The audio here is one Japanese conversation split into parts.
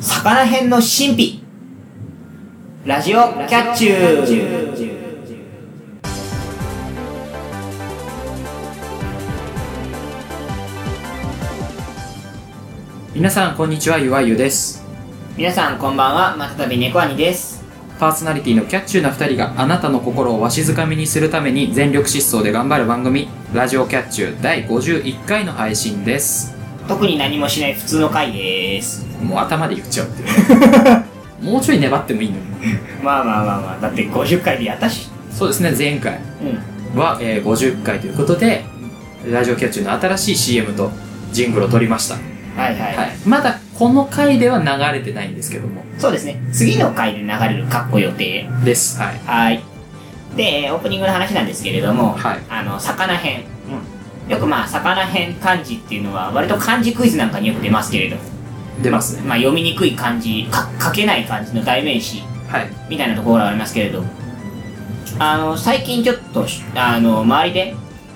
魚編の神秘。ラジオキャッチュー。皆さんこんにちはゆわゆです。皆さんこんばんはまたたび猫兄です。パーソナリティのキャッチューな2人があなたの心をわしづかみにするために全力疾走で頑張る番組ラジオキャッチュー第51回の配信です。特に何もしない普通の回ですもう頭で言っちゃうっていう。もうちょい粘ってもいいのに。まあまあまあまあ。だって50回でやったし。そうですね前回うん。は、えー50回ということでラジオキャッチの新しい CM とジングルを撮りました、はいはい、はい、まだこの回では流れてないんですけども。そうですね。次の回で流れるカッコ予定。です。はい。はい。でオープニングの話なんですけれども、はい。あの魚編、よくまあ魚編漢字っていうのは割と漢字クイズなんかによく出ますけれど出ますね。まあ読みにくい漢字か書けない漢字の代名詞はい。みたいなところがありますけれど。あの最近ちょっとしあの周りで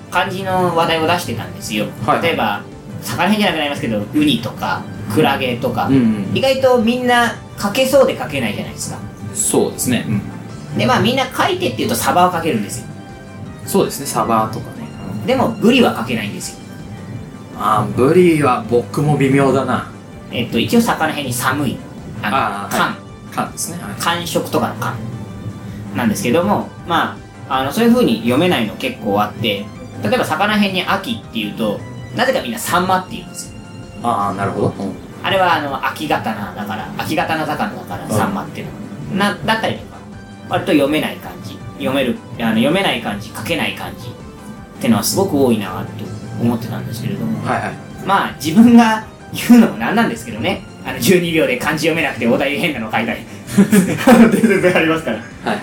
漢字の話題を出してたんですよ、はい。例えば魚編じゃなくなりますけどウニとかクラゲとか、うん、うん意外とみんな書けそうで書けないじゃないですか。そうですね、うん、でまあみんな書いてっていうとサバを書けるんですよ。そうですね。サバとかね。でもブリは書けないんですよ。あーブリは僕も微妙だなえっと一応魚編に寒いあの寒、は缶ですね、はい。感触とかの感なんですけどもまああのそういう風に読めないの結構あって例えば魚編に秋っていうとなぜかみんなサンマって言うんですよ。ああなるほど、うん。あれはあの秋刀だから秋刀魚だからん。サンマっていうの。なだったりとか割と読めない漢字読めるあの読めない漢字書けない漢字ってのはすごく多いなと思ってたんですけれども。はいはい。まあ自分が言うのもなんなんですけどね。あの12秒で漢字読めなくてお題変なの書いたり。全然ありますから。はいはい。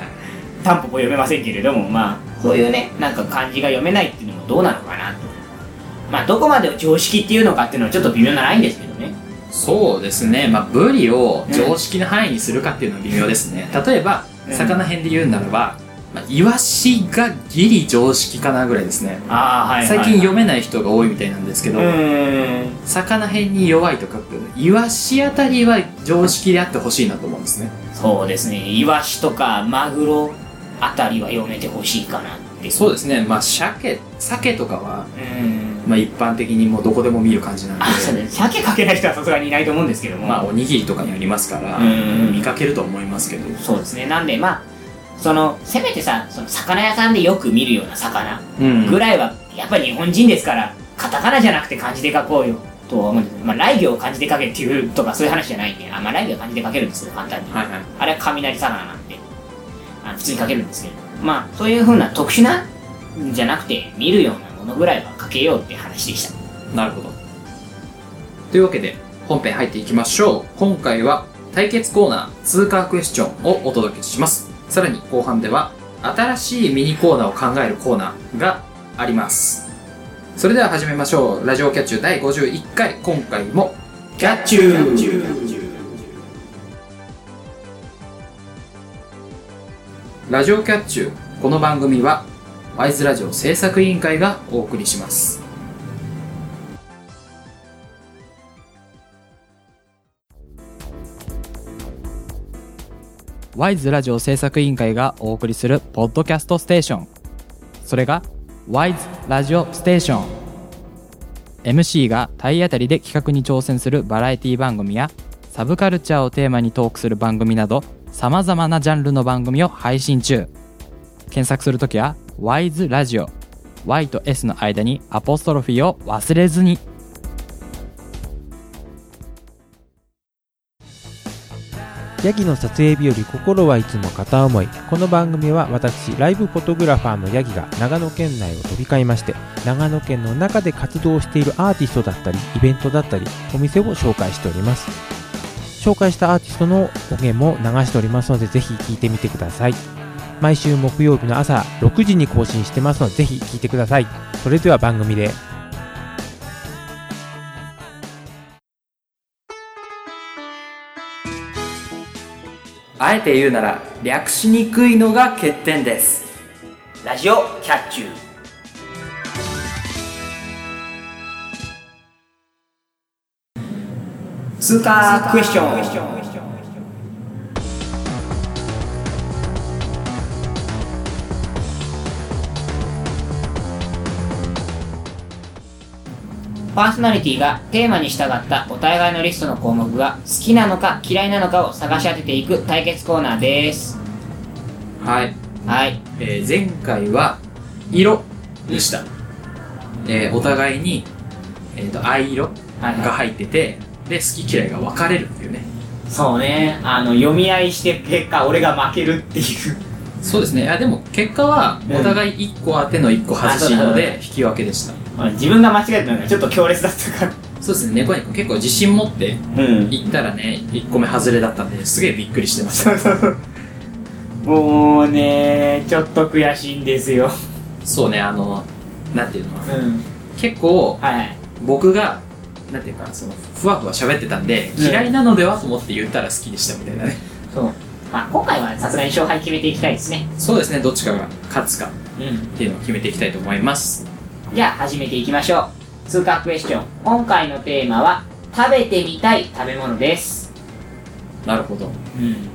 タンポポ読めませんけれどもまあそういうね。なんか漢字が読めないっていうのもどうなのかなと。まあどこまでを常識っていうのかっていうのはちょっと微妙なラインですけどね。そうですね。まあブリを常識の範囲にするかっていうのは微妙ですね。例えばうん。魚編で言うならば、まあ、イワシがギリ常識かなぐらいですね。ああはい最近読めない人が多いみたいなんですけど、魚編に弱いと書くイワシあたりは常識であってほしいなと思うんですね。そうですね。イワシとかマグロあたりは読めてほしいかなってそうですね。まあ鮭鮭とかは、まあ、一般的にもうどこでも見る感じなんで。鮭かけない人はさすがにいないと思うんですけども。まあおにぎりとかにありますから、うん。見かけると思いますけど。そうですね。なんでまあそのせめてさその魚屋さんでよく見るような魚うん。ぐらいはやっぱり日本人ですからカタカナじゃなくて漢字で書こうよとは思うんですまあ雷魚を漢字で書けっていうとかそういう話じゃないんであまあ雷魚は漢字で書けるんですけど簡単に、はいはい。あれは雷魚なんであの普通に書けるんですけど。まあそういうふうな特殊なじゃなくて見るようなものぐらいは書けようって話でした。なるほど。というわけで本編入っていきましょう。今回は対決コーナー通過クエスチョンをお届けしますさらに後半では新しいミニコーナーを考えるコーナーがあります。それでは始めましょう。ラジオキャッチュー第51回。今回もキャッチュー。ラジオキャッチュー。この番組はワイズラジオ制作委員会がお送りしますワイズラジオ制作委員会がお送りするポッドキャストステーション。それがワイズラジオステーション。MC が体当たりで企画に挑戦するバラエティ番組やサブカルチャーをテーマにトークする番組などさまざまなジャンルの番組を配信中。検索するときは WISE ラジオ。Y と S の間にアポストロフィーを忘れずに。ヤギの撮影日より心はいつも片思い。この番組は私ライブフォトグラファーのヤギが長野県内を飛び交いまして長野県の中で活動しているアーティストだったりイベントだったりお店を紹介しております。紹介したアーティストの音源も流しておりますのでぜひ聴いてみてください。毎週木曜日の朝6時に更新してますのでぜひ聴いてください。それでは番組で。あえて言うなら略しにくいのが欠点です。ラジオキャッチュー。数通貨クエスチョン。パーソナリティがテーマに従ったお互いのリストの項目が好きなのか嫌いなのかを探し当てていく対決コーナーです。はい、はい。えー前回は色でした、えーお互いに、えー、と藍色はいが入っててで好き嫌いが分かれるっていうね。そうね。あの読み合いして結果俺が負けるっていう。そうですね。いやでも結果はうんお互い1個当ての1個外しので引き分けでしたまあ自分が間違えたのがちょっと強烈だったから。そうですね。猫に結構自信持ってうん。行ったらね1個目外れだったんですげえびっくりしてました。そうそうそうもうねちょっと悔しいんですよ。そうねあのなんていうの？うん。結構はい。はい僕がなんていうかそのふわふわ喋ってたんで、うん。嫌いなのではと思って言ったら好きでしたみたいなね。そう。まあ今回はさすがに勝敗決めていきたいですね。そうですねどっちかが勝つかっうん。ていうのを決めていきたいと思いますじゃあ始めていきましょう。通過クエスチョン。今回のテーマは食べてみたい食べ物です。なるほど。うん。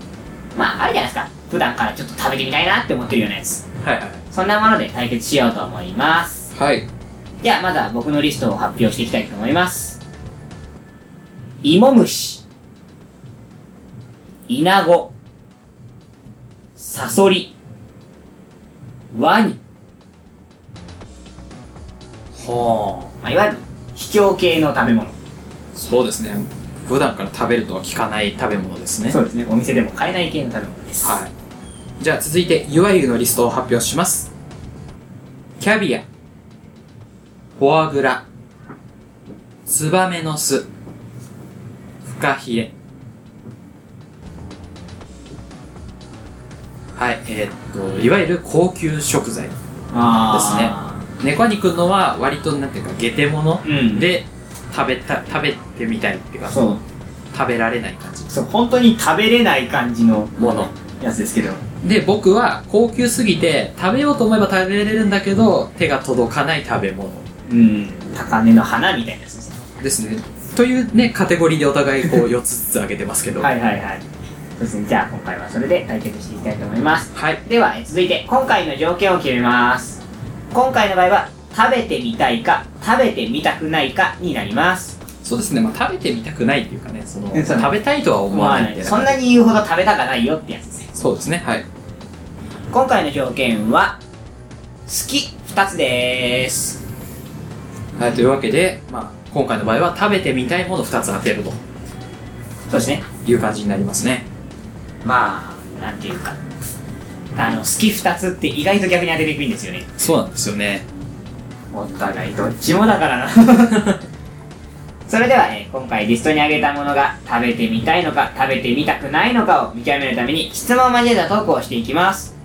まああるじゃないですか。普段からちょっと食べてみたいなって思ってるようなやつ。はいはい。そんなもので対決しようと思います。はい。じゃあまずは僕のリストを発表していきたいと思います。芋虫イナゴ。サソリ。ワニ、はまあ、いわゆる秘境系の食べ物。あそうですね。普段から食べるとは聞かない食べ物ですね。そうですね。お店でも買えない系の食べ物です。はい。じゃあ続いていわゆるのリストを発表します。キャビア。フォアグラ。ツバメの巣。フカヒレ。はい。えーっといわゆる高級食材あ猫兄くんのは割となんていうか下手物うん。で食べた食べてみたいっていうかそう。食べられない感じ。そう本当に食べれない感じのもの。やつですけど。で僕は高級すぎて食べようと思えば食べれるんだけど手が届かない食べ物。うん。高嶺の花みたいなやつですね。ですね。というねカテゴリーでお互いこう4つずつ挙げてますけど。はいはいはい。そうですね。じゃあ今回はそれで対決していきたいと思います。はい。ではえ続いて今回の条件を決めます今回の場合は食べてみたいか食べてみたくないかになります。そうですね、まあ、食べてみたくないっていうかねそのうんそう食べたいとは思わないみたいなそんなに言うほど食べたかないよってやつですね。そうですね。はい。今回の条件は好き2つです。はい、というわけで、まあ、今回の場合は食べてみたいもの2つ当てると。そうですね。いう感じになりますね。まあなんていうかあの好き2つって意外と逆に当てていくんですよね。そうなんですよね。お互いどっちもだからな。それでは、えー今回リストに挙げたものが食べてみたいのか食べてみたくないのかを見極めるために質問を交えたトークをしていきます。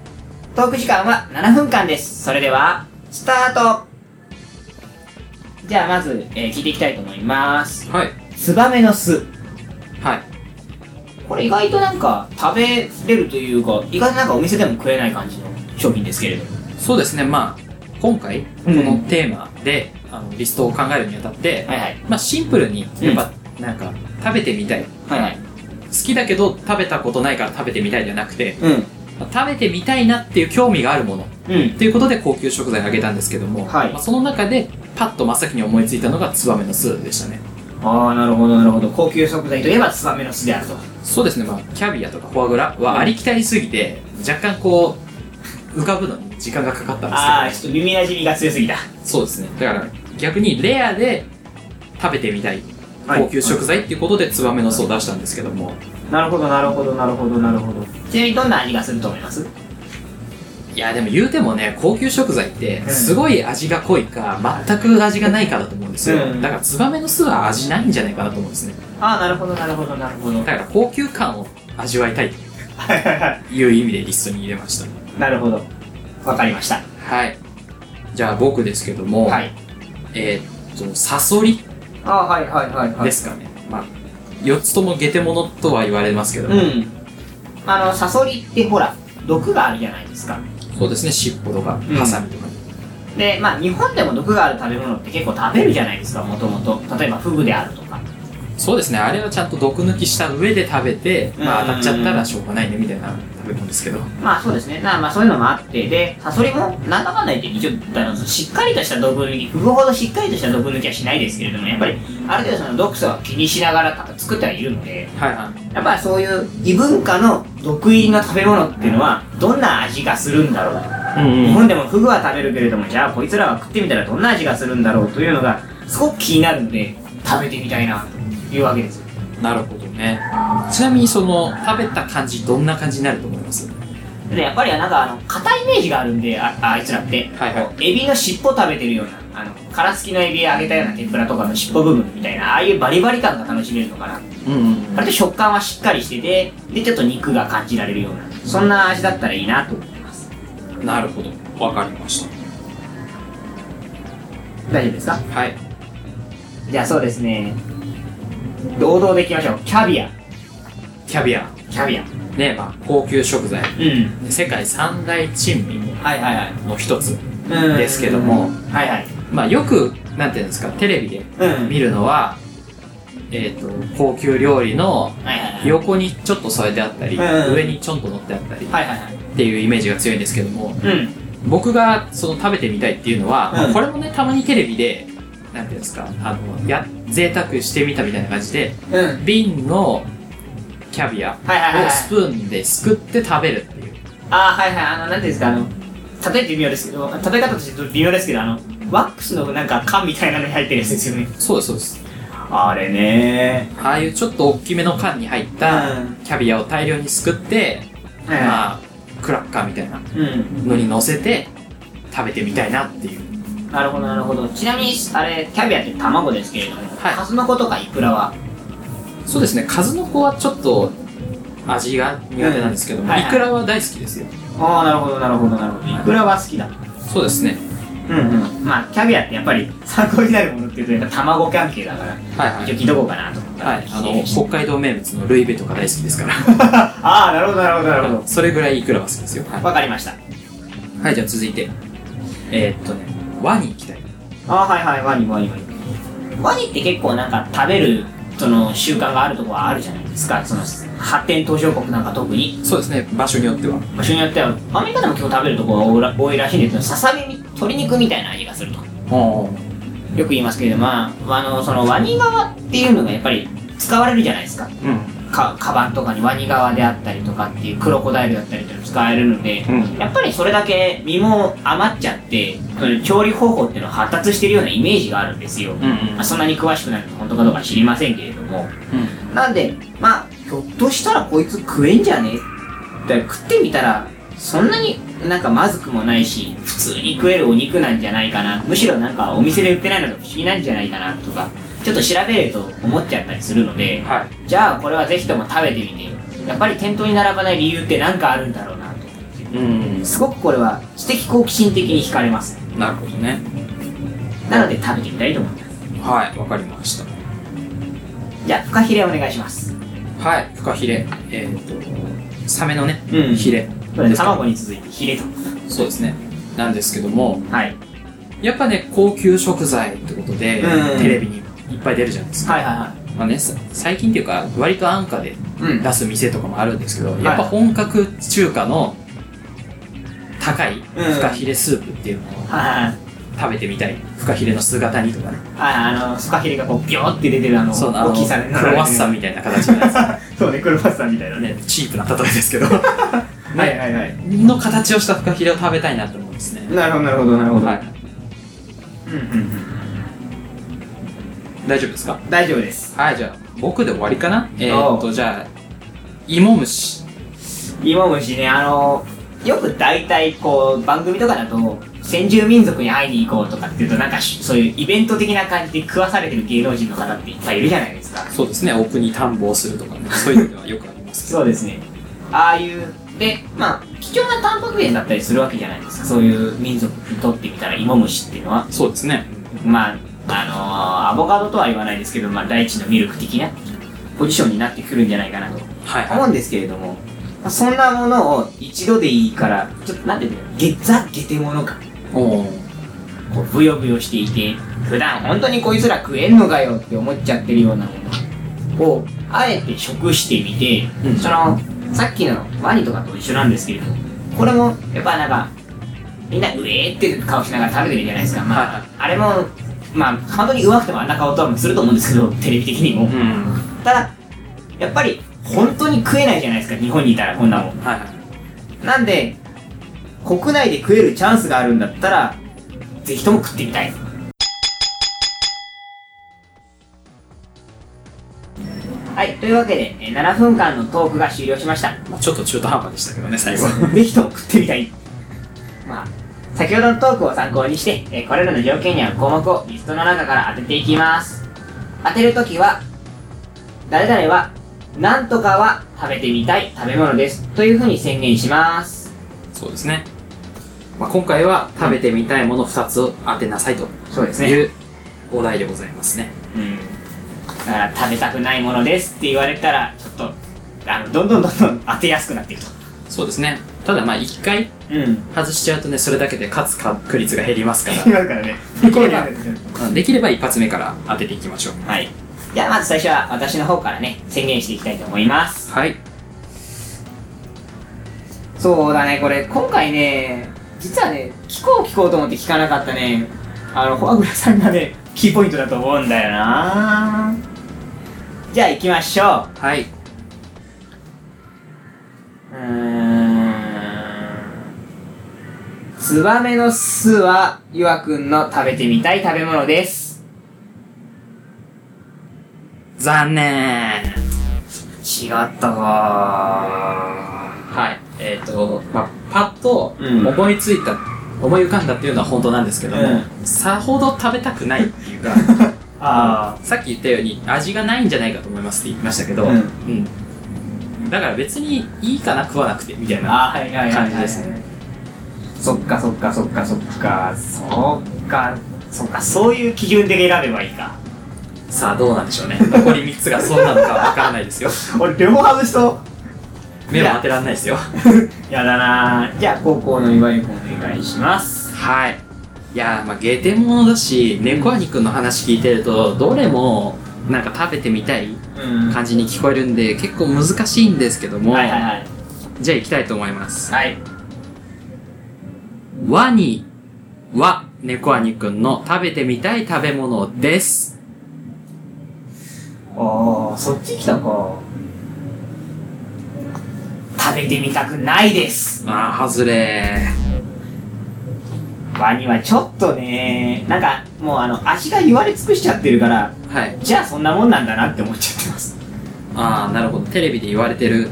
トーク時間は7分間です。それではスタート。じゃあまず、えー聞いていきたいと思います。はい。ツバメの巣。はいこれ意外となんか食べれるというか意外となんかお店でも食えない感じの商品ですけれどそうですね。まあ今回こうん。のテーマで、あのリストを考えるにあたって、はいはい。まあ、シンプルにやっぱなんか食べてみたい。はいはい。好きだけど食べたことないから食べてみたいじゃなくて、うん。まあ食べてみたいなっていう興味があるものうん。っていうことで高級食材を挙げたんですけども、はい。まあ、その中でパッと真っ先に思いついたのがツバメの巣でしたねああなるほどなるほど。高級食材といえばツバメの巣であると。そうですね。まあキャビアとかフォアグラはありきたりすぎて、若干こう浮かぶのに時間がかかったんああですちょっと耳なじみが強すぎた。けどそうですね。だから逆にレアで食べてみたい。高級食材っていうことでツバメの巣を出したんですけども、なるほどなるほどなるほどなるほど。ちなみにどんな味がすると思います？いやでも言うてもね高級食材ってうん。すごい味が濃いか全く味がないかだと思うんですよ、うん。だからツバメの巣は味ないんじゃないかなと思うんですね。ああなるほどなるほどなるほど。だから高級感を味わいたいという意味でリストに入れました。なるほど。わかりました。はい。じゃあ僕ですけども、はい。えーっとサソリああはいはいはいはい。ですかね、まあ4つともゲテモノとは言われますけども、うん。あのサソリってほら毒があるじゃないですかそうですね。尻尾とかん。ハサミとか、でまあ日本でも毒がある食べ物って結構食べるじゃないですか。もともと例えばフグであるとか。そうですね。あれはちゃんと毒抜きした上で食べて、まあ、うん当たっちゃったらしょうがないねみたいな食べ物ですけどまあそうですね。なまあそういうのもあって、で、サソリもなんだかんだ言って一応、あのしっかりとした毒抜き、フグほどしっかりとした毒抜きはしないですけれども、やっぱりある程度その毒素は気にしながら作ってはいるので、はいはいやっぱりそういう異文化の毒入りの食べ物っていうのは、どんな味がするんだろう。うん日本でもフグは食べるけれども、じゃあこいつらは食ってみたらどんな味がするんだろうというのが、すごく気になるので、食べてみたいな、というわけですよ。なるほどねちなみにその食べた感じどんな感じになると思いますで、やっぱりなんかあの、硬いイメージがあるんで、ああいつらって。はいはいエビの尻尾食べてるような、あの、殻付きのエビ揚げたような天ぷらとかの尻尾部分みたいな、ああいうバリバリ感が楽しめるのかな。うんうん割と食感はしっかりしてて、で、ちょっと肉が感じられるような、そんな味だったらいいなと思います。なるほどわかりまし大丈夫ですか？たはいじゃあそうですね。堂々でいきましょう。キャビア。キャビアキャビア。ねまあ高級食材うん。世界三大珍味。の一つうんですけどもはいはい。まあよくなんていうんですかテレビでうん。見るのはえっ、と高級料理の。横にちょっと添えてあったり、うん上にちょんと乗ってあったりっはいはいはい。ていうイメージが強いんですけどもうん。僕がその食べてみたいっていうのは、これもねたまにテレビでなんていうんですかあのや贅沢してみたみたいな感じでうん。瓶のキャビアをスプーンですくって食べるっていう。あーはいはい、あの、なんていうんですか、あの、例えて微妙ですけど、例え方として微妙ですけど、あの、ワックスのなんか缶みたいなのに入ってるやつですよね。そうですそうです。あれね。ああいうちょっと大きめの缶に入ったうん。キャビアを大量にすくって、はいはまあクラッカーみたいなうん。のに乗せて食べてみたいなっていう。なるほど、なるほど。ちなみに、あれ、キャビアって卵ですけれども、はい。カズノコとかイクラは、そうですね。数の子はちょっと味が苦手なんですけども、うん。はいはい。イクラは大好きですよ。ああ、なるほど、なるほど、なるほど。イクラは好きだ。そうですね。うんうん。まあ、キャビアってやっぱり参考になるものっていうと、やっぱ卵関係だから、はいはい。一応聞いとこうかなと思ったら。はい、あの北海道名物のルイベとか大好きですから。ああ、なるほど、なるほど、なるほど。それぐらいイクラは好きですよ。はい、わかりました。はい、じゃあ続いて。えー、っとねワニ行きたい。ああ、はいはい、ワニ、ワニ、ワニ。ワニって結構なんか食べる、その習慣があるところはあるじゃないですか。その発展途上国なんか特に。そうですね場所によっては場所によっては、アメリカでも今日食べるところが多いらしいんですけど、ささみみ、鶏肉みたいな味がすると。およく言いますけれども、まあ、あの、そのワニ側っていうのがやっぱり使われるじゃないですか。うんか、カバンとかにワニ側であったりとかっていう、クロコダイルだったりっていうの使えるので、うんやっぱりそれだけ身も余っちゃって、調理方法っていうのは発達してるようなイメージがあるんですよ。うんうんまあ、そんなに詳しくないので本当かどうか知りませんけれども。なんで、まあ、ひょっとしたらこいつ食えんじゃねって食ってみたら、そんなになんかまずくもないし、普通に食えるお肉なんじゃないかな。むしろなんかお店で売ってないのが不思議なんじゃないかなとか、ちょっと調べると思っちゃったりするので、はいじゃあこれはぜひとも食べてみて、やっぱり店頭に並ばない理由って何かあるんだろうなと。うんすごくこれは知的好奇心的に惹かれます。なるほどねなので食べてみたいと思います。はいわかりましたじゃあ、フカヒレお願いします。はいフカヒレえー、っとサメのね、うんヒレ卵に続いてヒレと。そうですねなんですけどもはい。やっぱね高級食材ってことで、うんテレビにいっぱい出るじゃないですか、はいはいはい。まあね、さ最近っていうか割と安価でうん出す店とかもあるんですけど、いやっぱ本格中華の高いうんフカヒレスープっていうのを。食べてみたいフカヒレの姿煮とかねはい、あの、フカヒレがこう、ビョーって出てるあの、そうあの大きさね。クロワッサンみたいな形のや そうね、クロワッサンみたいなつねチープな例えですけど はいはいはい。の形をしたフカヒレを食べたいなと思うんですねなるほど、なるほど、なるほど。はいうんうんうん。大丈夫ですか？大丈夫です。はいじゃあ僕で終わりかな？えー、っとじゃあ芋虫芋虫ね、あの、よく大体こう、番組とかだと、先住民族に会いに行こうとかっていうと、なんかしそういうイベント的な感じで食わされてる芸能人の方っていっぱいいるじゃないですか。そうですね奥に田んぼをするとかねそういうのではよくありますけどそうですね。ああいう、で、まあ、貴重なタンパク源だったりするわけじゃないですか。そういう民族にとってみたら芋虫っていうのは。そうですねまあ、あのーアボカドとは言わないですけど、まあ、大地のミルク的なポジションになってくるんじゃないかなとはい思うんですけれども、まあ、そんなものを一度でいいから、ちょっとなんていうの、ゲザ・ゲテモノ感。おおこう、ブヨブヨしていて、普段本当にこいつら食えんのかよって思っちゃってるようなもの。をあえて食してみて、うんそのさっきのワニとかと一緒なんですけれどこれもやっぱなんかみんなうえーって顔しながら食べてるじゃないですかまあ、はいはいあれもまあ本当にうまくてもあんな顔とはすると思うんですけどテレビ的にも、うん。ただやっぱり本当に食えないじゃないですか日本にいたらこんなもん。はいはい。なんで国内で食えるチャンスがあるんだったらぜひとも食ってみたい。はいというわけでえー7分間のトークが終了しました。まあ、ちょっと中途半端でしたけどね最後ぜひとも食ってみたい。まあ先ほどのトークを参考にして、えーこれらの条件に合う項目をリストの中から当てていきます。当てるときは誰々は何とかは食べてみたい食べ物です。というふうに宣言します。そうですね、まあ、今回は食べてみたいもの2つを当てなさいとそうですね。いうお題でございますね。うん。だから食べたくないものですって言われたらちょっとあのどんどんどんどん当てやすくなっていくと。そうですねただまあ1回うん。外しちゃうとねそれだけで勝つ確率が減りますか今からね。できればらできれば一発目から当てていきましょう。はい。じゃあまず最初は私の方からね宣言していきたいと思います。はい。そうだねこれ今回ね実はね聞こう聞こうと思って聞かなかったね。あのフォアグラさんがねキーポイントだと思うんだよな。じゃあ行きましょう。はい。うーんツバメの巣はゆわくんの食べてみたい食べ物です。残念。違ったかはい。えっ、と、まあ、パッとうん。思いついた、思い浮かんだっていうのは本当なんですけども、うさほど食べたくないっていうか、あさっき言ったように味がないんじゃないかと思いますって言いましたけど、うん。うん。だから別にいいかな食わなくてみたいな。感じですねそっかそっかそっかそっかそっかそっかそういう基準で選べばいいかさあどうなんでしょうね。残り3つがそうなのかわからないですよ。俺両方外しと目を当てられないですよ。やだなじゃあ高校の岩井君お願いしますはい。いやー、まあ、ゲテモノだし、猫兄くんの話聞いてると、どれも、なんか食べてみたいうん感じに聞こえるんで、結構難しいんですけども、はいはいはいじゃあ行きたいと思います。はいワニは、猫兄くんの食べてみたい食べ物です。ああそっち来たか食べてみたくないですあー、外れワニはちょっとねなんかもうあの味が言われ尽くしちゃってるからー。はい。じゃあそんなもんなんだなって思っちゃってますあー、なるほど。テレビで言われてる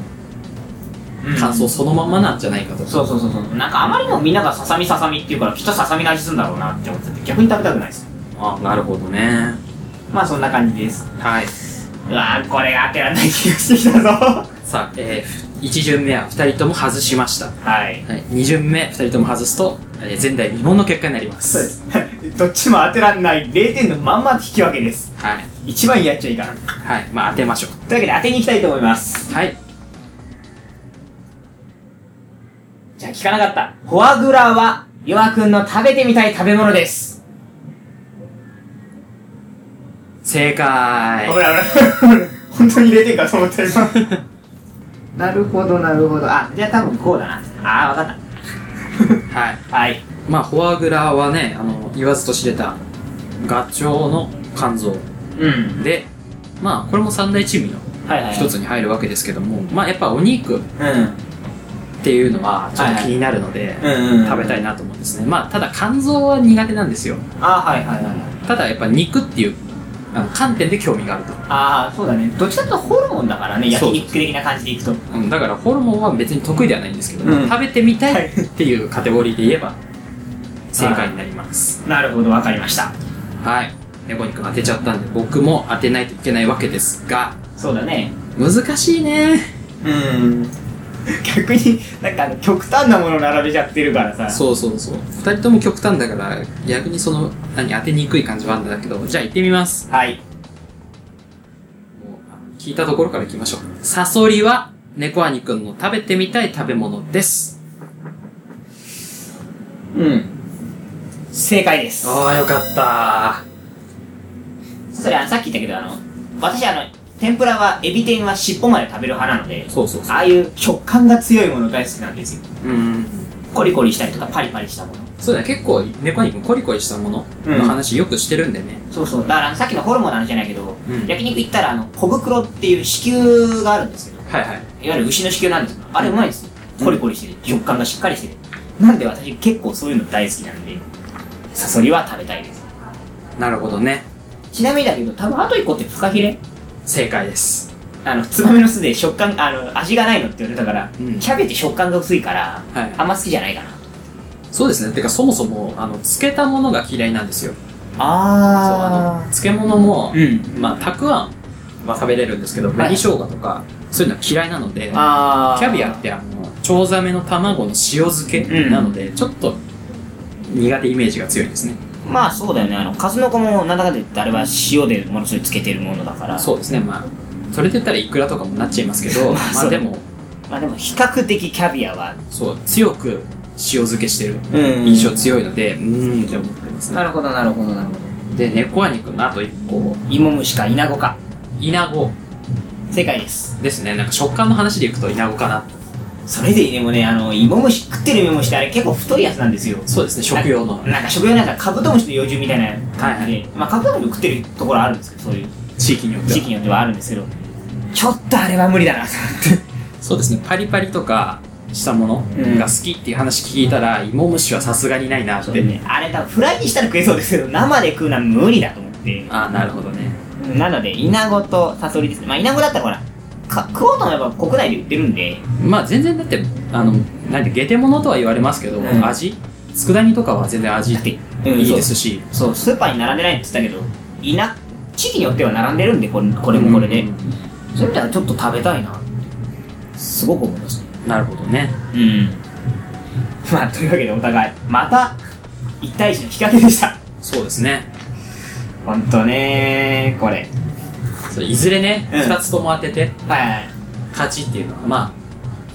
感想そのままなんじゃないかと。そうそうそうそう。なんかあまりにもみんながささみささみって言うからきっとささみの味するんだろうなって思ってて逆に食べたくないです。あー、なるほどね。まあそんな感じです。はい。うわーこれが当てられない気がしてきたぞ。はさあ、えー、1巡目は2人とも外しました。い。はい、2巡目2人とも外すと、えー前代未聞の結果になります。そうです。どっちも当てられない0点のまんま引き分けです。はい、一番やっちゃいかん。はい、まあ当てましょう。というわけで当てに行きたいと思います。はいじゃあ聞かなかった。フォアグラはヨアくんの食べてみたい食べ物です。正解。危ない危ない。本当に0点かと思った今。なるほどなるほど。あじゃあ多分こうだな。あーわかっ はい。たはい。まあフォアグラはねあの言わずと知れたガチョウの肝臓。うん。でまあこれも三大珍味のはいはい一つに入るわけですけども、まあやっぱお肉。っうんていうのはちょっと気になるので、食べたいなと思うんですね。まあただ肝臓は苦手なんですよ。あはいはいはいただやっぱ肉っていう観点で興味があると。ああそうだね。どっちかというとホルモンだからね焼肉的な感じでいくと。うん、だからホルモンは別に得意ではないんですけども、うん。食べてみたはいいっていうカテゴリーで言えば正解になります。なるほどわかりました。はい。猫肉当てちゃったんで僕も当てないといけないわけですが。そうだね。難しいね。うん 逆になんかあの極端なもの並べちゃってるからさ。そうそうそう。2人とも極端だから逆にその何当てにくい感じはあるんだけどじゃあ行ってみます。はい。聞いたところから行きましょう。サソリは猫兄くんの食べてみたい食べ物です。うん。正解です。ああよかったそれあのさっき言ったけどあの私あの天ぷらはエビ天は尻尾まで食べる派なのでそうそうそう。ああいう食感が強いもの大好きなんですよ。うん。コリコリしたりとかパリパリしたもの。そうだね。結構猫肉コリコリしたものの話よくしてるんでね、そうそう。だからさっきのホルモンの話じゃないけど、うん。焼肉行ったらあの小袋っていう子宮があるんですけどはいはい。いわゆる牛の子宮なんですけどあれうまいですよ。コリコリしてる。食感がしっかりしてる。なんで私結構そういうの大好きなんでサソリは食べたいです。なるほどね。ちなみにだけど多分あと一個ってフカヒレ正解です。あのツバメの巣で食感あの味がないのって言われたから、うん。キャベって食感が薄いから、はい。あんま好きじゃないかな。そうですね。てかそもそもあの漬けたものが嫌いなんですよ。そうああの漬物も、うん。まあたくあんは食べれるんですけど紅生姜とかそういうのは嫌いなのであキャビアってあのチョウザメの卵の塩漬けなので、ちょっと苦手イメージが強いですねまあそうだよね。あの数の子もなんだかんだ言ってあれは塩でものすごいつけてるものだから。そうですね。まあそれで言ったらイクラとかもなっちゃいますけど。まあでもまあでも比較的キャビアは。そう強く塩漬けしてる。うん。印象強いのでうーん。って思ってますね。なるほどなるほどなるほど。で猫ア肉のあと一個。芋虫かイナゴか。イナゴ。正解です。ですね。なんか食感の話でいくとイナゴかなそれででもねあの芋虫食ってる芋虫ってあれ結構太いやつなんですよ。そうですね食用の。ななんか食用のやつはカブトムシの幼虫みたいな感じで、はいまあカブトムシも食ってるところあるんですけどそういう地域によっては。時期によってはあるんですけどちょっとあれは無理だな。と思ってそうですねパリパリとかしたものが好きっていう話聞いたら、芋虫はさすがにないなって、ね、あれ多分フライにしたら食えそうですけど生で食うのは無理だと思って。ああなるほどね。なのでイナゴとサソリですね。まあイナゴだったらほらか食おうと思えば国内で売ってるんで。まあ全然だってあのなんてゲテモノとは言われますけど、うん。味。佃煮とかは全然味だって。いうんいですし、そうスーパーに並んでないって言ったけどいな地域によっては並んでるんでこれこれもこれで、うん。そういう意味ではちょっと食べたいな。すごく思います。ねなるほどね。うん。まあというわけでお互い。また1対1の引き分けでした。そうですね。ほんとねこれそういずれね、うん。2つとも当ててはいはい。はい勝ちっていうのはまあ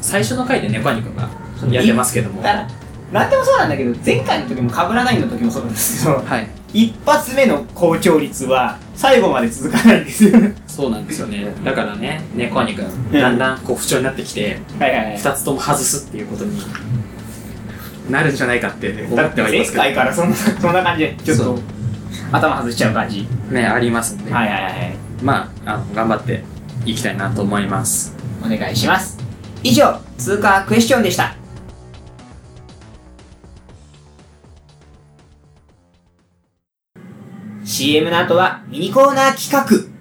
最初の回で猫兄君がやってますけども。だからなんでもそうなんだけど前回の時もかぶらないの時もそうなんですけどはい。一発目の好調率は最後まで続かないんですよ。そうなんですよね。だからね猫兄君うん。だんだんこう不調になってきて、はいはいはい。2つとも外すっていうことになるんじゃないかって思だって前ってはいますけど。回からそんなそんな感じでちょっとそう。頭外しちゃう感じ。ねありますんで、はいはいはいまああの頑張っていきたいなと思います。お願いします。以上通過クエスチョンでした。CM の後はミニコーナー企画。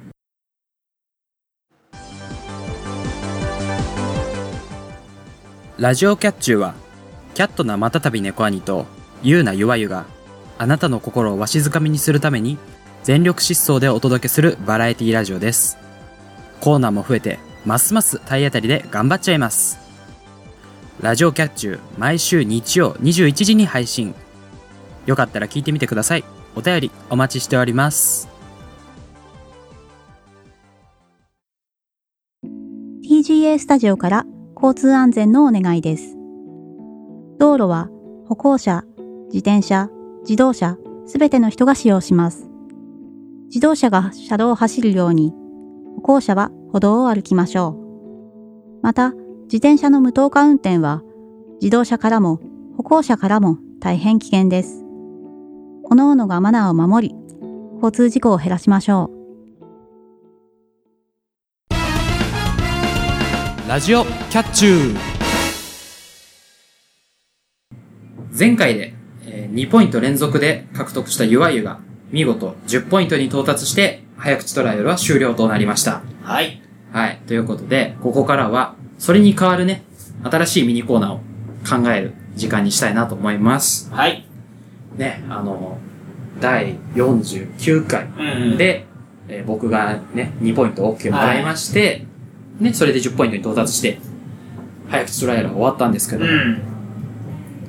ラジオキャッチューはキャットなまたたび猫兄とゆうなゆわゆがあなたの心をわしづかみにするために全力疾走でお届けするバラエティラジオです。コーナーも増えてますます体当たりで頑張っちゃいます。ラジオキャッチュー毎週日曜21時に配信。よかったら聞いてみてください。お便りお待ちしております。TGA スタジオから交通安全のお願いです。道路は歩行者、自転車、自動車、すべての人が使用します。自動車が車道を走るように、歩行者は歩道を歩きましょう。また、自転車の無灯火運転は、自動車からも歩行者からも大変危険です。各々がマナーを守り、交通事故を減らしましょう。ラジオキャッチュー前回で、えー2ポイント連続で獲得したゆわゆが見事10ポイントに到達して早口トライアルは終了となりました。はいはい。ということで、ここからはそれに代わるね、新しいミニコーナーを考える時間にしたいなと思います。はいね、あの、第49回うんうんで、えー僕がね、2ポイント OK もらいまして、ね、それで10ポイントに到達して、早口トライアルは終わったんですけど、うん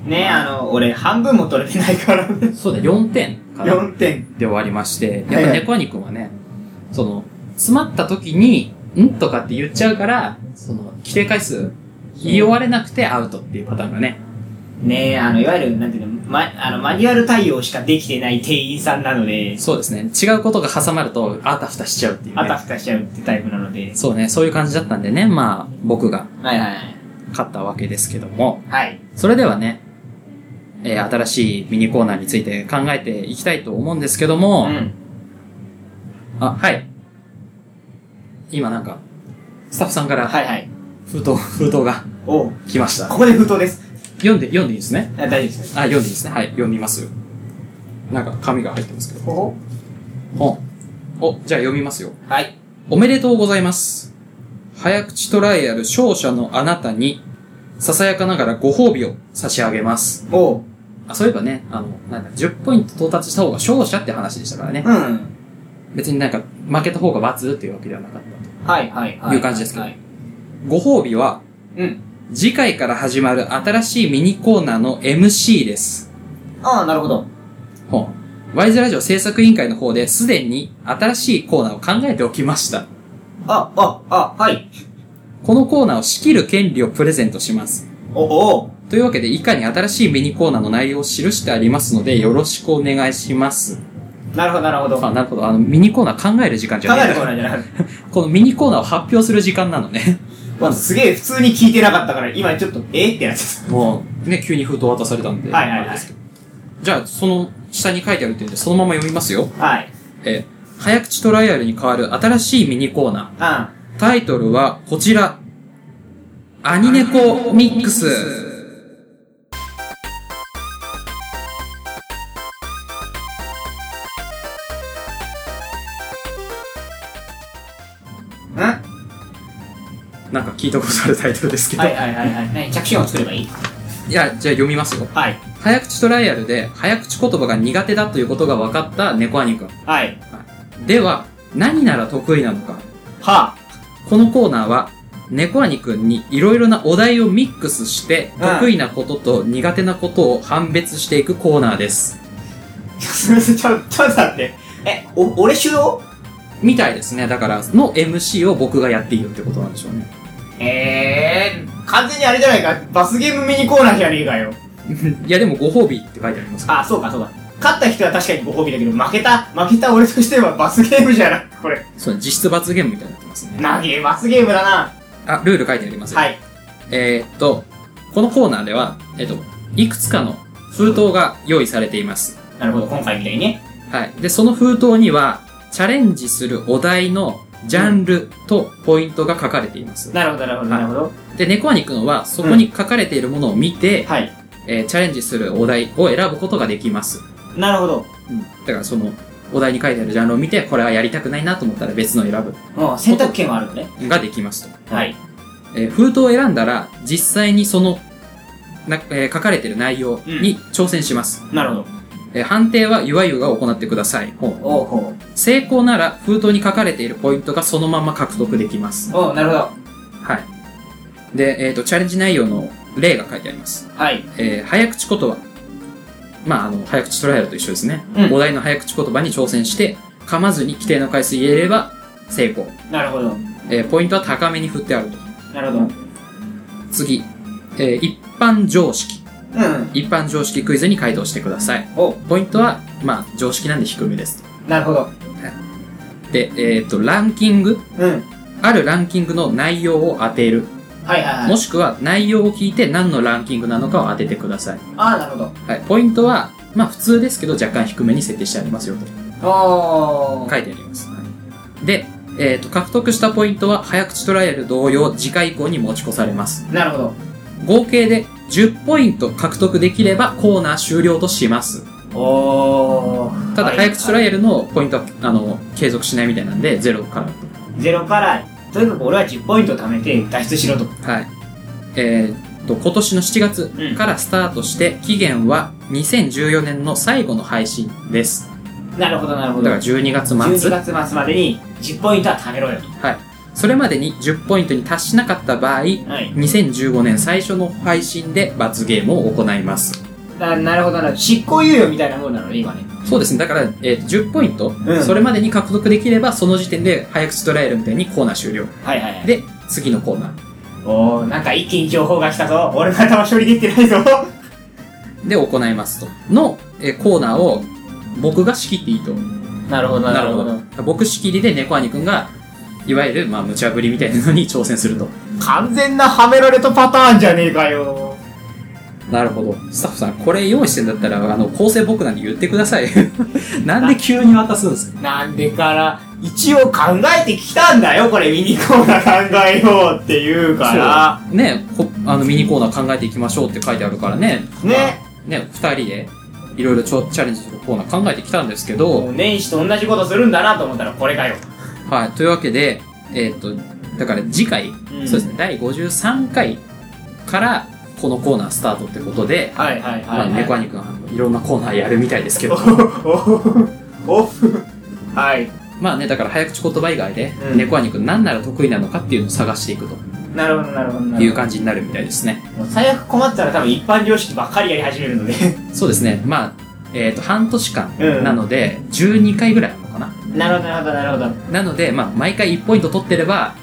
ねあの俺半分も取れてないからそうだ、4点かな4点で終わりまして、やっぱ猫兄くんはね、その、詰まった時に、ん？とかって言っちゃうから、その、規定回数、言い終われなくてアウトっていうパターンがね、ねあのいわゆるなんていうのま、あの、マニュアル対応しかできてない店員さんなので、そうですね。違うことが挟まると、あたふたしちゃうっていう、ね。あたふたしちゃうってタイプなので。そうね、そういう感じだったんでね、まあ、僕がはいはいはい。勝ったわけですけども、はい。それではね、えー新しいミニコーナーについて考えていきたいと思うんですけどうも、ん。あ、はい。今なんか、スタッフさんからはいはい。封筒、封筒がおう来ました。ここで封筒です。読んで、読んでいいですね？あ大丈夫です。あ、読んでいいですね。はい、読みますよ。なんか紙が入ってますけど。ほお、お、じゃあ読みますよ。はい。おめでとうございます。早口トライアル勝者のあなたに、ささやかながらご褒美を差し上げます。おう。あ、そういえばね、あの、なんだ、10ポイント到達した方が勝者って話でしたからね。うん。別になんか、負けた方が罰っていうわけではなかったはいはいはい。いう感じですけどはい。と。ご褒美は、うん。次回から始まる新しいミニコーナーの MC です。ああ、なるほど。ほう。ワイズラジオ制作委員会の方ですでに新しいコーナーを考えておきました。あ、あ、あ、はい。このコーナーを仕切る権利をプレゼントします。お、おというわけで、以下に新しいミニコーナーの内容を記してありますので、よろしくお願いします。なるほどなるほど。あ、なるほど。あの、ミニコーナー考える時間じゃない考えるコーナーじゃなくて。このミニコーナーを発表する時間なのね。まずすげえ普通に聞いてなかったから、今ちょっと、えってなってた。もう、ね、急に封筒渡されたんで。はいはいはいじゃあ、その下に書いてあるっていうんで、そのまま読みますよ。はい。えー早口トライアルに代わる新しいミニコーナー。あタイトルはこちら。アニネコミックス。なんか聞いたことあるタイトルですけど。いはいはいはい。何？着信音作ればいい？いや、じゃあ読みますよ。はい。早口トライアルで早口言葉が苦手だということが分かった猫兄くん。はい。では、何なら得意なのか。はこのコーナーは、猫兄くんにいろいろなお題をミックスして、うん得意なことと苦手なことを判別していくコーナーです。あ。すみません、ちょ、ちょっと待って。え、お、俺主導？みたいですね。だから、の MC を僕がやっていいよってことなんでしょうね。えー、完全にあれじゃないか。バスゲームミニコーナーじゃねえかよ。いや、でもご褒美って書いてあります。あ、そうかそうか。勝った人は確かにご褒美だけど、負けた、負けた俺としてはバスゲームじゃなくこれ。そう、実質罰ゲームみたいになってますね。なげえ、バスゲームだな。あ、ルール書いてありますよ。はい。えーっと、このコーナーでは、えっと、いくつかの封筒が用意されています。なるほど、今回みたいにね。はい。で、その封筒には、チャレンジするお題のジャンルとポイントが書かれています。なるほど、なるほど、なるほど。で、猫アニくんは、そこに書かれているものを見て、はい。えーチャレンジするお題を選ぶことができます。なるほど。だから、その、お題に書いてあるジャンルを見て、これはやりたくないなと思ったら別のを選もう選択権はあるのね。ぶ、ができますと。はい。えー封筒を選んだら、実際にその、なえー書かれている内容に挑戦します。なるほど。えー判定はゆわゆが行ってください。おうほ成功なら封筒に書かれているポイントがそのまま獲得できます。う。おうなるほど。はい。で、えっ、と、チャレンジ内容の例が書いてあります。はい。えー早口言葉。まあ、あの、早口トライアルと一緒ですね。うんお題の早口言葉に挑戦して、噛まずに規定の回数言えれば成功。なるほど。えーポイントは高めに振ってあると。なるほど。次。えー一般常識。うん。一般常識クイズに回答してください。おポイントは、まあ、常識なんで低めです。なるほど。で、えっ、と、ランキング。うん。あるランキングの内容を当てる。はいはいはい。もしくは内容を聞いて何のランキングなのかを当ててください。ああ、なるほど。はい。ポイントは、まあ普通ですけど若干低めに設定してありますよとおー。書いてあります。はい、で、えっ、と、獲得したポイントは早口トライアル同様次回以降に持ち越されます。なるほど。合計で10ポイント獲得できればコーナー終了とします。おー。ただ、はい早口トライアルのポイントは、あの、継続しないみたいなんで、ゼロから。ゼロから、とにかく俺は10ポイント貯めて脱出しろと。はい。えーっと、今年の7月からスタートして、期限は2014年の最後の配信です。なるほど、なるほど。だから12月末。12月末までに10ポイントは貯めろよと。はい。それまでに10ポイントに達しなかった場合、はい。2015年最初の配信で罰ゲームを行います。ななるほどな。執行猶予みたいなもんなのね、今ね。そうですね。だから、えーっと10ポイント、うんそれまでに獲得できれば、その時点で早口トライアルみたいにコーナー終了。はいはいはい。で、次のコーナー。おー、なんか一気に情報が来たぞ。俺の頭処理できてないぞ。で行いますと。の、えーコーナーを僕が仕切っていいと。なるほど、なるほど。僕仕切りで猫兄くんが、いわゆる、まあ、無茶ぶりみたいなのに挑戦すると。完全なはめられたパターンじゃねえかよ。なるほど。スタッフさん、これ用意してんだったら、あの、構成僕なんで言ってください。なんで急に渡すんですか？なんでから、一応考えてきたんだよ、これミニコーナー考えようって言うから。ねこあの、ミニコーナー考えていきましょうって書いてあるからね。ね。ね、二人で、いろいろチャレンジするコーナー考えてきたんですけもど、う年始と同じことするんだなと思ったらこれかよ。はい。というわけで、えーっと、だから次回、うんそうですね、第53回から、このコーナースタートってことで、はいはいまあ、はい、はい。猫兄くん、いろんなコーナーやるみたいですけど、はい。まあね、だから早口言葉以外で、うん猫兄くん何なら得意なのかっていうのを探していくとなるほどなるほど。いう感じになるみたいですね。最悪困ったら多分一般常識ばっかりやり始めるので。そうですね、まあ、えーっと、半年間うんなので、12回ぐらいあるのかな。なるほどなるほどなるほど。なので、まあ、毎回1ポイント取ってれば、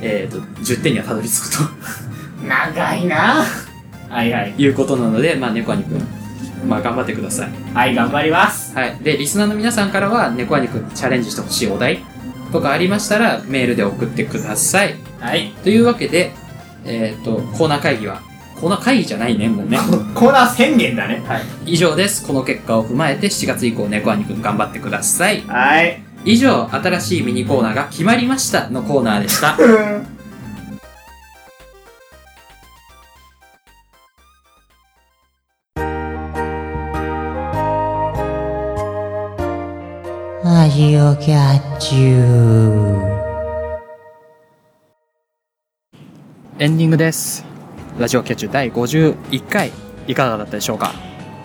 えーっと、10点にはたどり着くと。長いなはいはい。いうことなので、まあ、猫兄くん、まあ、頑張ってください。はい、頑張ります。はい。で、リスナーの皆さんからは、猫兄くんにチャレンジしてほしいお題とかありましたら、メールで送ってください。はい。というわけで、えっ、と、コーナー会議は、コーナー会議じゃないね、もうね。コーナー宣言だね。はい。以上です。この結果を踏まえて、7月以降、猫兄くん頑張ってください。はい。以上、新しいミニコーナーが決まりましたのコーナーでした。ラジオキャッチュー。エンディングです。ラジオキャッチュ第51回、いかがだったでしょうか？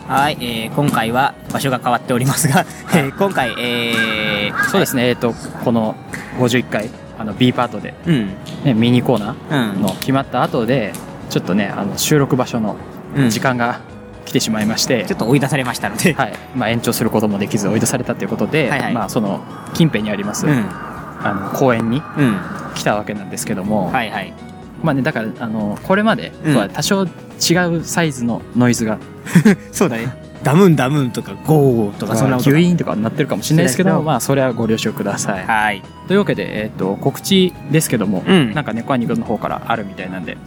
はい、えー、今回は場所が変わっておりますが、えー、今回、えー、そうですね、えっ、と、この51回、あの、B パートで、うん。ね、ミニコーナーうん。の決まった後で、ちょっとね、あの、収録場所のうん時間が来てしまいまして、ちょっと追い出されましたので。はい。まあ、延長することもできず追い出されたということで、はいはいまあ、その、近辺にあります、うん。あの、公園にうん。来たわけなんですけども、はいはい。まあね、だから、あの、これまでうんとは多少違うサイズのノイズが、そうだね。ダムンダムンとかゴーとかそんなギュイーンとかなってるかもしれないですけど、まあ、それはご了承ください。はい。というわけで、えっ、と、告知ですけども、うんなんか猫兄くんの方からあるみたいなんで、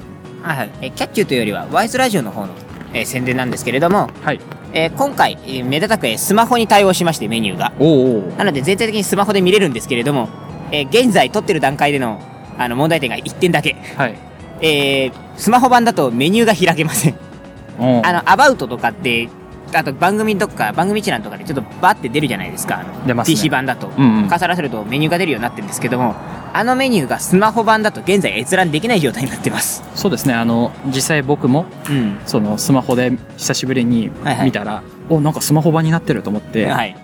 はいはい。えーキャッチューというよりは、ワイズラジオの方の、えー宣伝なんですけれども、はい。えー今回、えーめでたく、えースマホに対応しまして、メニューが。おうおうなので、全体的にスマホで見れるんですけれども、えー現在撮ってる段階での、あの、問題点が1点だけ。はい。えースマホ版だとメニューが開けません。あの、アバウトとかって、あと番組とか、番組一覧とかでちょっとバッて出るじゃないですか。出ますね PC 版だと。うんうんるとメニューが出るようになってるんですけども、あのメニューがスマホ版だと現在閲覧できない状態になってます。そうですね、あの、実際僕も、うん。そのスマホで久しぶりにはいはい見たら、お、なんかスマホ版になってると思って、はい。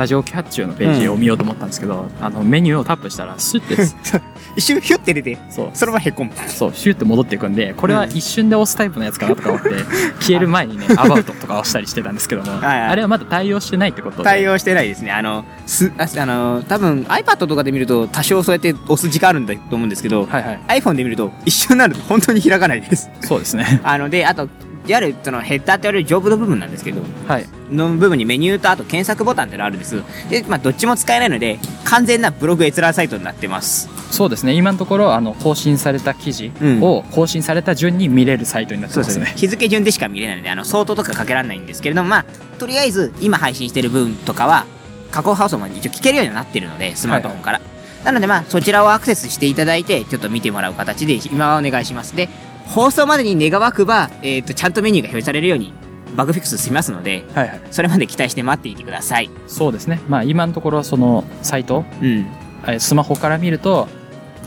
ラジオキャッチューのページを見ようと思ったんですけど、あの、メニューをタップしたら、スッて、一瞬ヒュッて出て、そう、そのままへこむ。そう、シュッて戻っていくんで、これは一瞬で押すタイプのやつかなとか思って、消える前にね、アバウトとか押したりしてたんですけども、はいはいあれはまだ対応してないってことで。対応してないですね。あの、す、ああの、多分 iPad とかで見ると多少そうやって押す時間あるんだと思うんですけど、はいはい。iPhone で見ると一瞬になると本当に開かないです。そうですね。あの、で、あと、いわゆるそのヘッダーって言われる上部の部分なんですけど、はい。の部分にメニューとあと検索ボタンってのがあるんです。で、まあどっちも使えないので、完全なブログ閲覧サイトになってます。そうですね。今のところ、あの、更新された記事うんを更新された順に見れるサイトになってますね。日付順でしか見れないので、あの、相当とかかけられないんですけれども、まあ、とりあえず、今配信してる分とかは、加工放送も一応聞けるようになってるので、スマートフォンから。なので、まあ、そちらをアクセスしていただいて、ちょっと見てもらう形で、今はお願いします。で、放送までに願わくば、えっ、と、ちゃんとメニューが表示されるように、バグフィックス済みますので、はいはい。それまで期待して待っていてください。そうですね。まあ今のところ、その、サイト、うん。えスマホから見ると、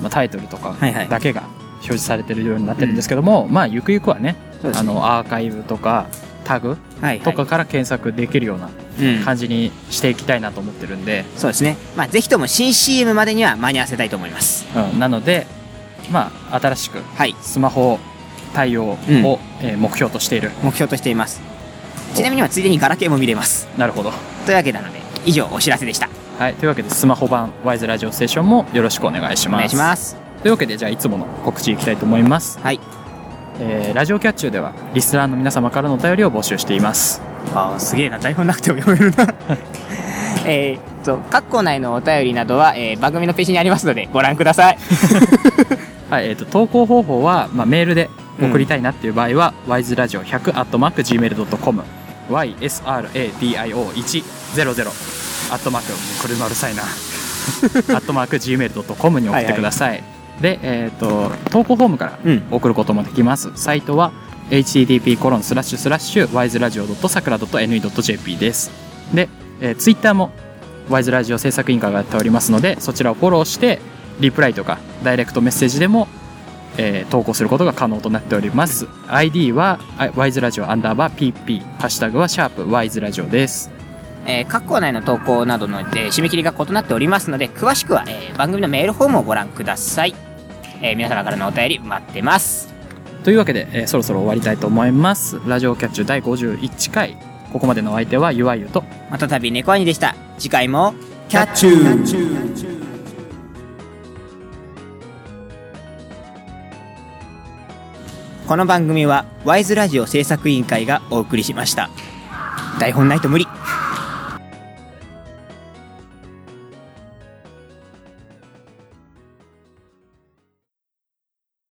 まあ、タイトルとかはいはいだけが表示されてるようになってるんですけども、まあゆくゆくはねねあのアーカイブとかタグはい、はい。とかから検索できるようなうん。感じにしていきたいなと思ってるんで、そうですね。まあ、ぜひとも新 CM までには間に合わせたいと思います。うん、なのでまあ新しくはい。スマホ対応を、うんえー目標としている目標としています。ちなみにはついでにガラケーも見れます。なるほど。というわけなので、以上お知らせでした。はい。というわけでスマホ版ワイズラジオステーションもよろしくお願いします。お願いします。というわけでじゃあいつもの告知いきたいと思います。はい。えーラジオキャッチューではリスナーの皆様からのお便りを募集しています。あーすげえな。台本なくても読めるな。えーっと各コーナーへのお便りなどは、えー番組のページにありますのでご覧ください。はい、えー、と投稿方法は、まあ、メールで送りたいなっていう場合は、wiseradio100-gmail.com ysradio100 アットマーク車うるさいなアットマーク gmail.com に送ってください、で、えー、と投稿フォームからうん。送ることもできます、サイトは http コロンスラッシュスラッシュ wiseradio.sakura.ne.jp です。で、えー、ツイッターも WISE ラジオ制作委員会がやっておりますのでそちらをフォローしてリプライとかダイレクトメッセージでも、えー投稿することが可能となっております。ID はあ WISE ラジオアンダーバー PP ハッシュタグはシャープ WISE ラジオです。えー各コーナーへの投稿などの、えー締め切りが異なっておりますので詳しくは、えー番組のメールフォームをご覧ください、えー皆様からのお便り待ってます。というわけで、えーそろそろ終わりたいと思います。ラジオキャッチュ第51回。ここまでのお相手はゆわゆとまたたび猫兄でした。次回もキャッチューこの番組はワイズラジオ制作委員会がお送りしました。台本ないと無理。